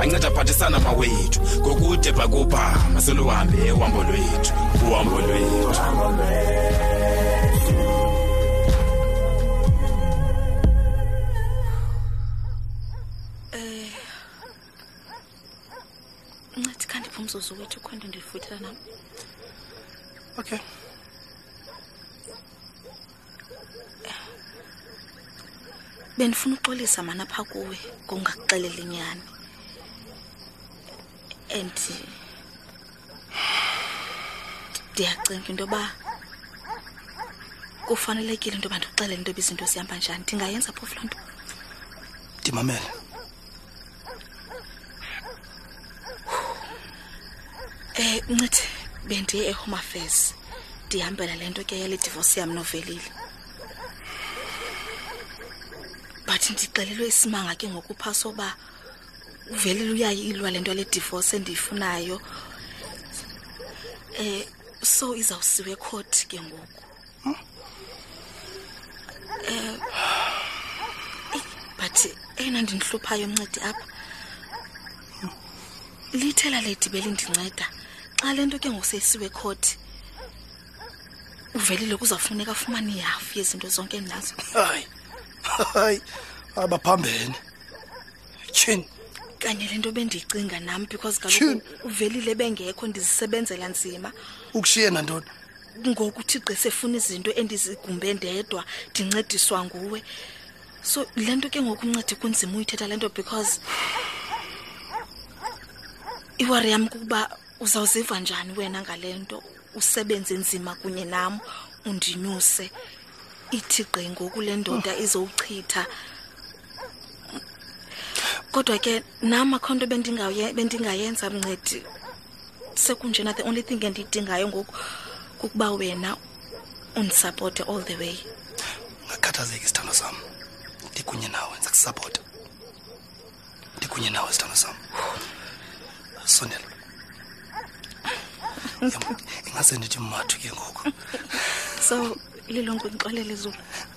anceda aphathisana mawethu ngokude bhakubha maseluhambe uhambo lwethu uhambo lwethu umzuzu wethu kho nto ndifuthela nam okay bendifuna uxolisa mana pha kuwe ngongakuxeleli nyani and ndiyacinga into yoba kufanelekile into yoba ndikuxelele into yoba izinto zihamba njani ndingayenza phofu loo nto ndimamele Eh ngithi bendiye eHome Affairs. Ndihambela lento ke yale divorce yami novelile. But ndixelelwe isimanga ke ngokupha soba uvelile uyayilwa lento le divorce endiyifunayo. Eh so izawusiwe court ke ngoku. Hmm? Eh, but eyona ndindihluphayo mncedi apha lithela ledi belindinceda xa le nto ke ngosesiwe ekhoti uvelile kuzawufuneka afumane ihafu yezinto zonke endinazo hayi hayi abaphambene tyhini kanye le nto bendiyicinga nam because kaloku uvelile bengekho ndizisebenzela nzima ukushiye nantoni ngoku uthixo esefuna izinto endizigumbe ndedwa ndincediswa nguwe so le nto ke ngoku uncede kunzima uyithetha le nto because iwari yam kukuba uzawuziva njani wena ngale nto usebenze nzima kunye nam undinyuse ithi gqi ngoku le ndoda izowuchitha kodwa ke nam akho nto bendingayenza mncedi sekunjena the only thing endiyidingayo ngoku kukuba wena undisapote all the way ngakhathazeki isithando sam ndikunye nawe ndiza kusapota ndikunye nawe isithando sam sondela ingase ndithi mathu ke ngoku so lilonke ndixolele zulu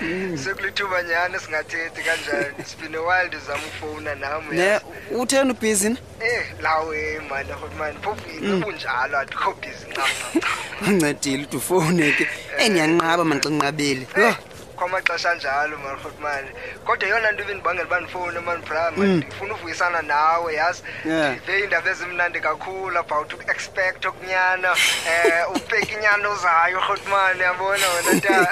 Mm. sekulithuba nyhani singathethi kanjani sibine wild uzama ufowuna nam ne utheni ubhizi na eh lawe mani hotman phofu mm. kunjalo atikho bhizi ncedile uthi ufowune ke endiyanqaba eh. manxinqabile eh, kwamaxesha anjalo mani hotman kodwa eyona nto ibindibangela uba ndifowune mani brama mm. ndifuna uvuyisana nawe yazi ndive iindaba ezimnandi kakhulu about uku-expect okunyana um ubheka inyana ozayo rhotmane yabona wena ta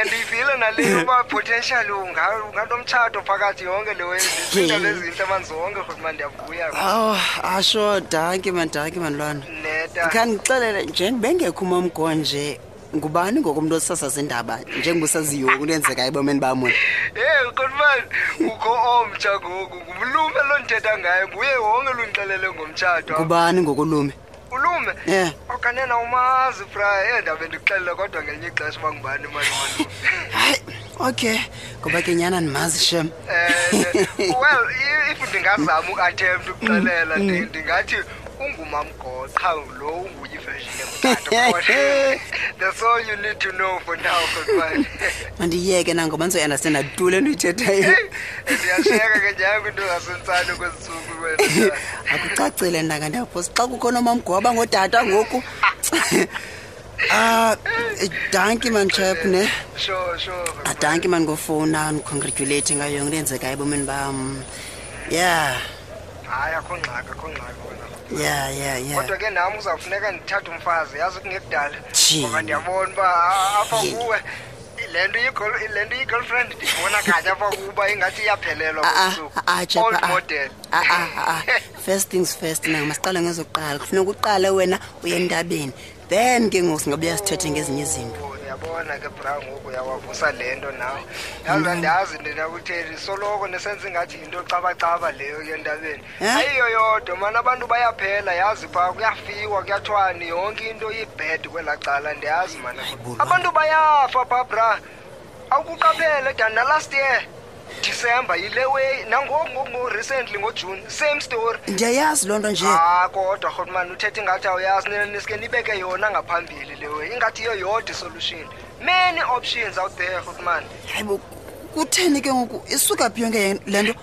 and ndiyivile nale uba potential unganto mtshato phakathi yonke le weindaba ezintle mani zonke rhotmane ndiyavuya aw asho danki mani danki mani lwana neta khandixelele nje ndibengekho umamgonje ngubani ngoku umntu osasaza indaba njengoba usaziyo oku nenzekayo ebomeni bam wena e qonibani kukho omtsha ngoku ngumlume lo ndithetha ngayo nguye wonke lundixelele ngomtshato ngubani ngokulume ulume yeah. okanena umazi fra endaba endikuxelele kodwa ngelinye ixesha uba ngubani mani malume hayi okay ngoba ke nyana ndimazi shem um well if ndingazama uatempt ukuxelela mm, mm. ndingathi ungumamgoqha Lo unguye version. That's all you need to know for now goodbye. Mandiyeke na ngoba ndizoyi understand atu le nto ithethayo. Ndiyasheka ke njangu into zasentsana kwezisuku wena. Akucacile ndanga ndaphosi xa kukho nomamgoba ngodata ngoku. Ah, eh, danki man chap ne. Sure, sure. Ah, danki man ngofona and congratulating ayo ngenzeka ebomini bam. Yeah. hayi akho ngxaki akho ngxaki wena ya ya ya kodwa ke nam uzawufuneka ndithathe umfazi yazi kungekudala ngoba ndiyabona uba apha kuwe le nto le nto i-girlfriend ndiyibona kanye apha kuba ingathi iyaphelelwa kusukuold ah, ah, ah, model first things first na masiqale ngezokuqala kufuneka uqale wena uye entabeni then ke ngoku singabuya sithethe ngezinye izinto yabona ke bra ngoku yawavusa le nto nawe yazi andiyazi into ndakutheli soloko nesenza ingathi yinto cabacaba leyo yentabeni eh? ayiyo yodwa mani abantu bayaphela yazi phaa kuyafiwa kuyathwani yonke into yibhed kwelaa cala ndiyazi mani abantu bayafa phaa bra awukuqaphele dan nalast year December yile way nangoku ngoku recently ngoJune same story. Ndiyayazi loo nto nje. Ah kodwa Hotman uthethe ngathi awuyazi nina nisike nibeke yona ngaphambili le way ingathi iyo yodwa solution. Many options out there Hotman. Hayibo kutheni ke ngoku isuka phi yonke le nto?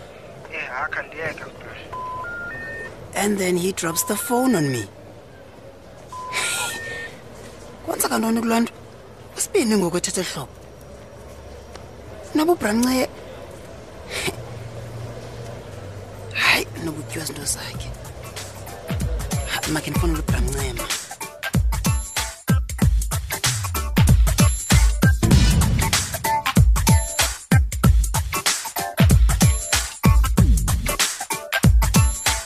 Eh hakha ndiyeke. And then he drops the phone on me. kwenzeka ntoni kuloo nto usibini ngoku ethethe hlobo nabubranxeye hayi nobutywa zinto zakhe makhe ndifuna ulubranxema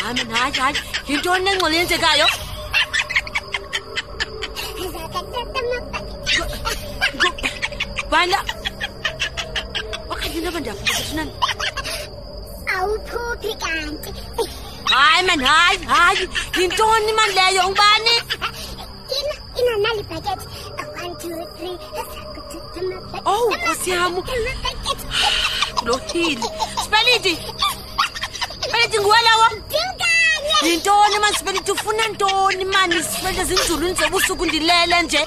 Hayi, man, hayi, hayi. Yintoni le ngxolo yenzekayo? Banda. Okanye ndoba ndiyafuza kufunani. awuphuphi kanti Hayi, man, hayi, hayi. Yintoni mani leyo? Ungubani? inanali bhaket one two three owu nkosi yam lo hili sipelidi sipelidi nguwe lawo yintoni mani sipelidi ufuna ntoni mani sipelidi zinzulu ndizobusuku ndilele nje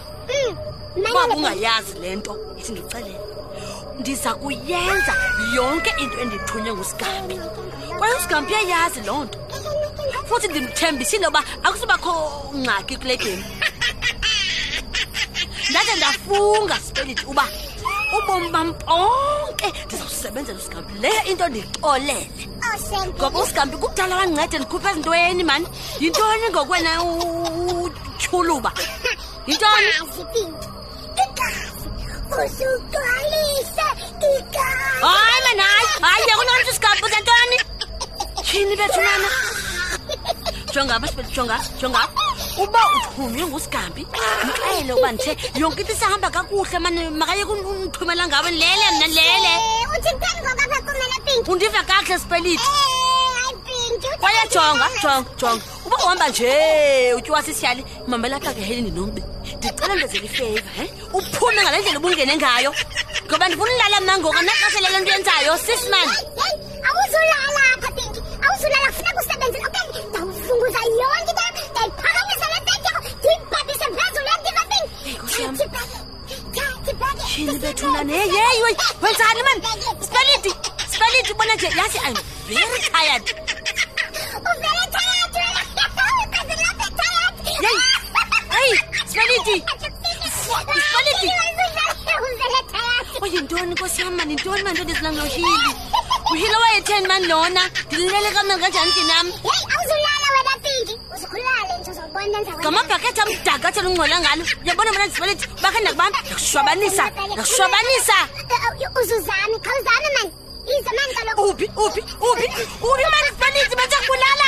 Mm, Uba ungayazi le nto ithi ndixelele ndiza kuyenza yonke into endithunywe ngusigambi kwaye usigambi uyayazi loo nto futhi ndimthembisile uba akusubakho ngxaki kule gemi ndade ndafunga speliti uba ubomi bam bonke ndizawusebenzela usigambi leyo into ndixolele ngoba usigambi kudala wancede ndikhupha ezintweni mani yintoni ngokwena Chuluba. Yintoni? Igazi pinki. Igazi. Usugcwalise igazi. Hayi mena hayi. Hayi yeka unomntu sigabhu zentoni? Tyhini bethu nana. Jonga apha sibethu jonga jonga apha. Uba uthunywe ngusigambi mxele uba ndithe yonke into isahamba kakuhle mane makayeke un- undithumela ngawe lele mna lele. Eh, uthi kutheni ngoku apha kumele pinki? Undiva kakuhle sipeliti. Eh, hayi pinki. uthi Kwaye kutheni jonga ngoku? jonga jonga. uba uhamba nje utyiwa sisyali mama lapha ke helini nombe ndicela ndenzela ifeva he uphume ngale ndlela ubungene ngayo ngoba ndifuna ulala mna ngoku anaxesha lale nto yenzayo sisman awuzulala apha pinki awuzulala funa kusebenza okanye ndawufunguza yonke into ndayiphakamisa le nteteko ndiyibhabhise phezulu yam ndiva pinki shini bethuna ne yeyi wey wenzani mani sipelidi sipelidi bona nje yathi i'm very tired yeyi heyi sipelidi sipelidi oyintoni nkosi yam mani yintoni mani ndondizilanga uhili uhile wayetheni mani lona ndililele kamnani kanjani ndinam ngamabhaka ethi amdaka athela ungcola ngalo uyabona mna ndisibelethi bakhe ndakubana ndakushwabanisa ndakushwabanisa uzuzami khawuzami mani ize mani kaloku uphi uphi uphi uphi mani baninzi bethe kubulala